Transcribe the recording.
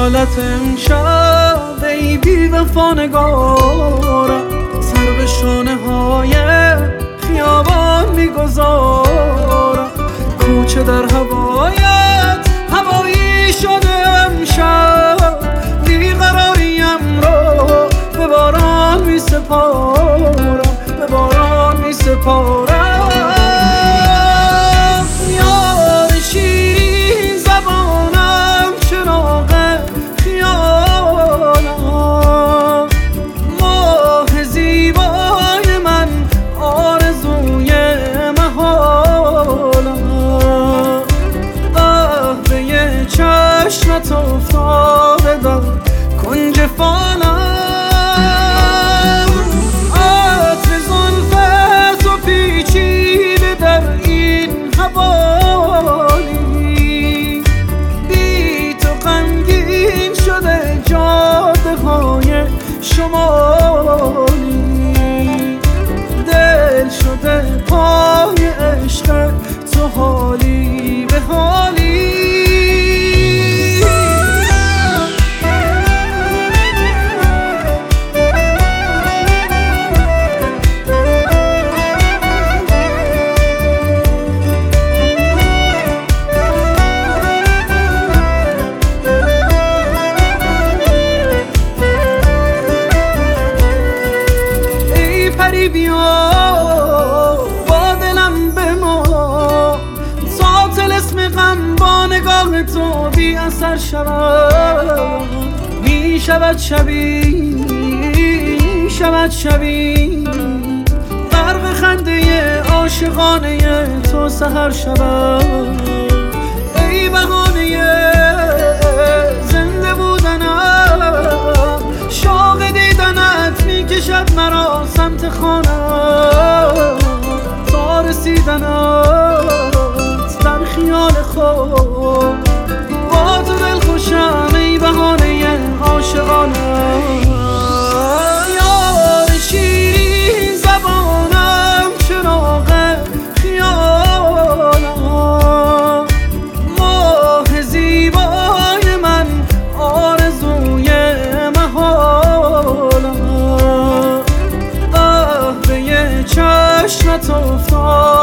حالت امشب ای بی وفا نگارم سر به شانه های خیابان می‌گذارم کوچه در هوای بی اثر شود؟ می شود شبی شود شبی. در خنده عاشقانه تو سهر شود. ای بهانه زنده بودنم شوق دیدنت می‌کشد مرا سمت خانه. تا رسیدنت در خیال خود 走错。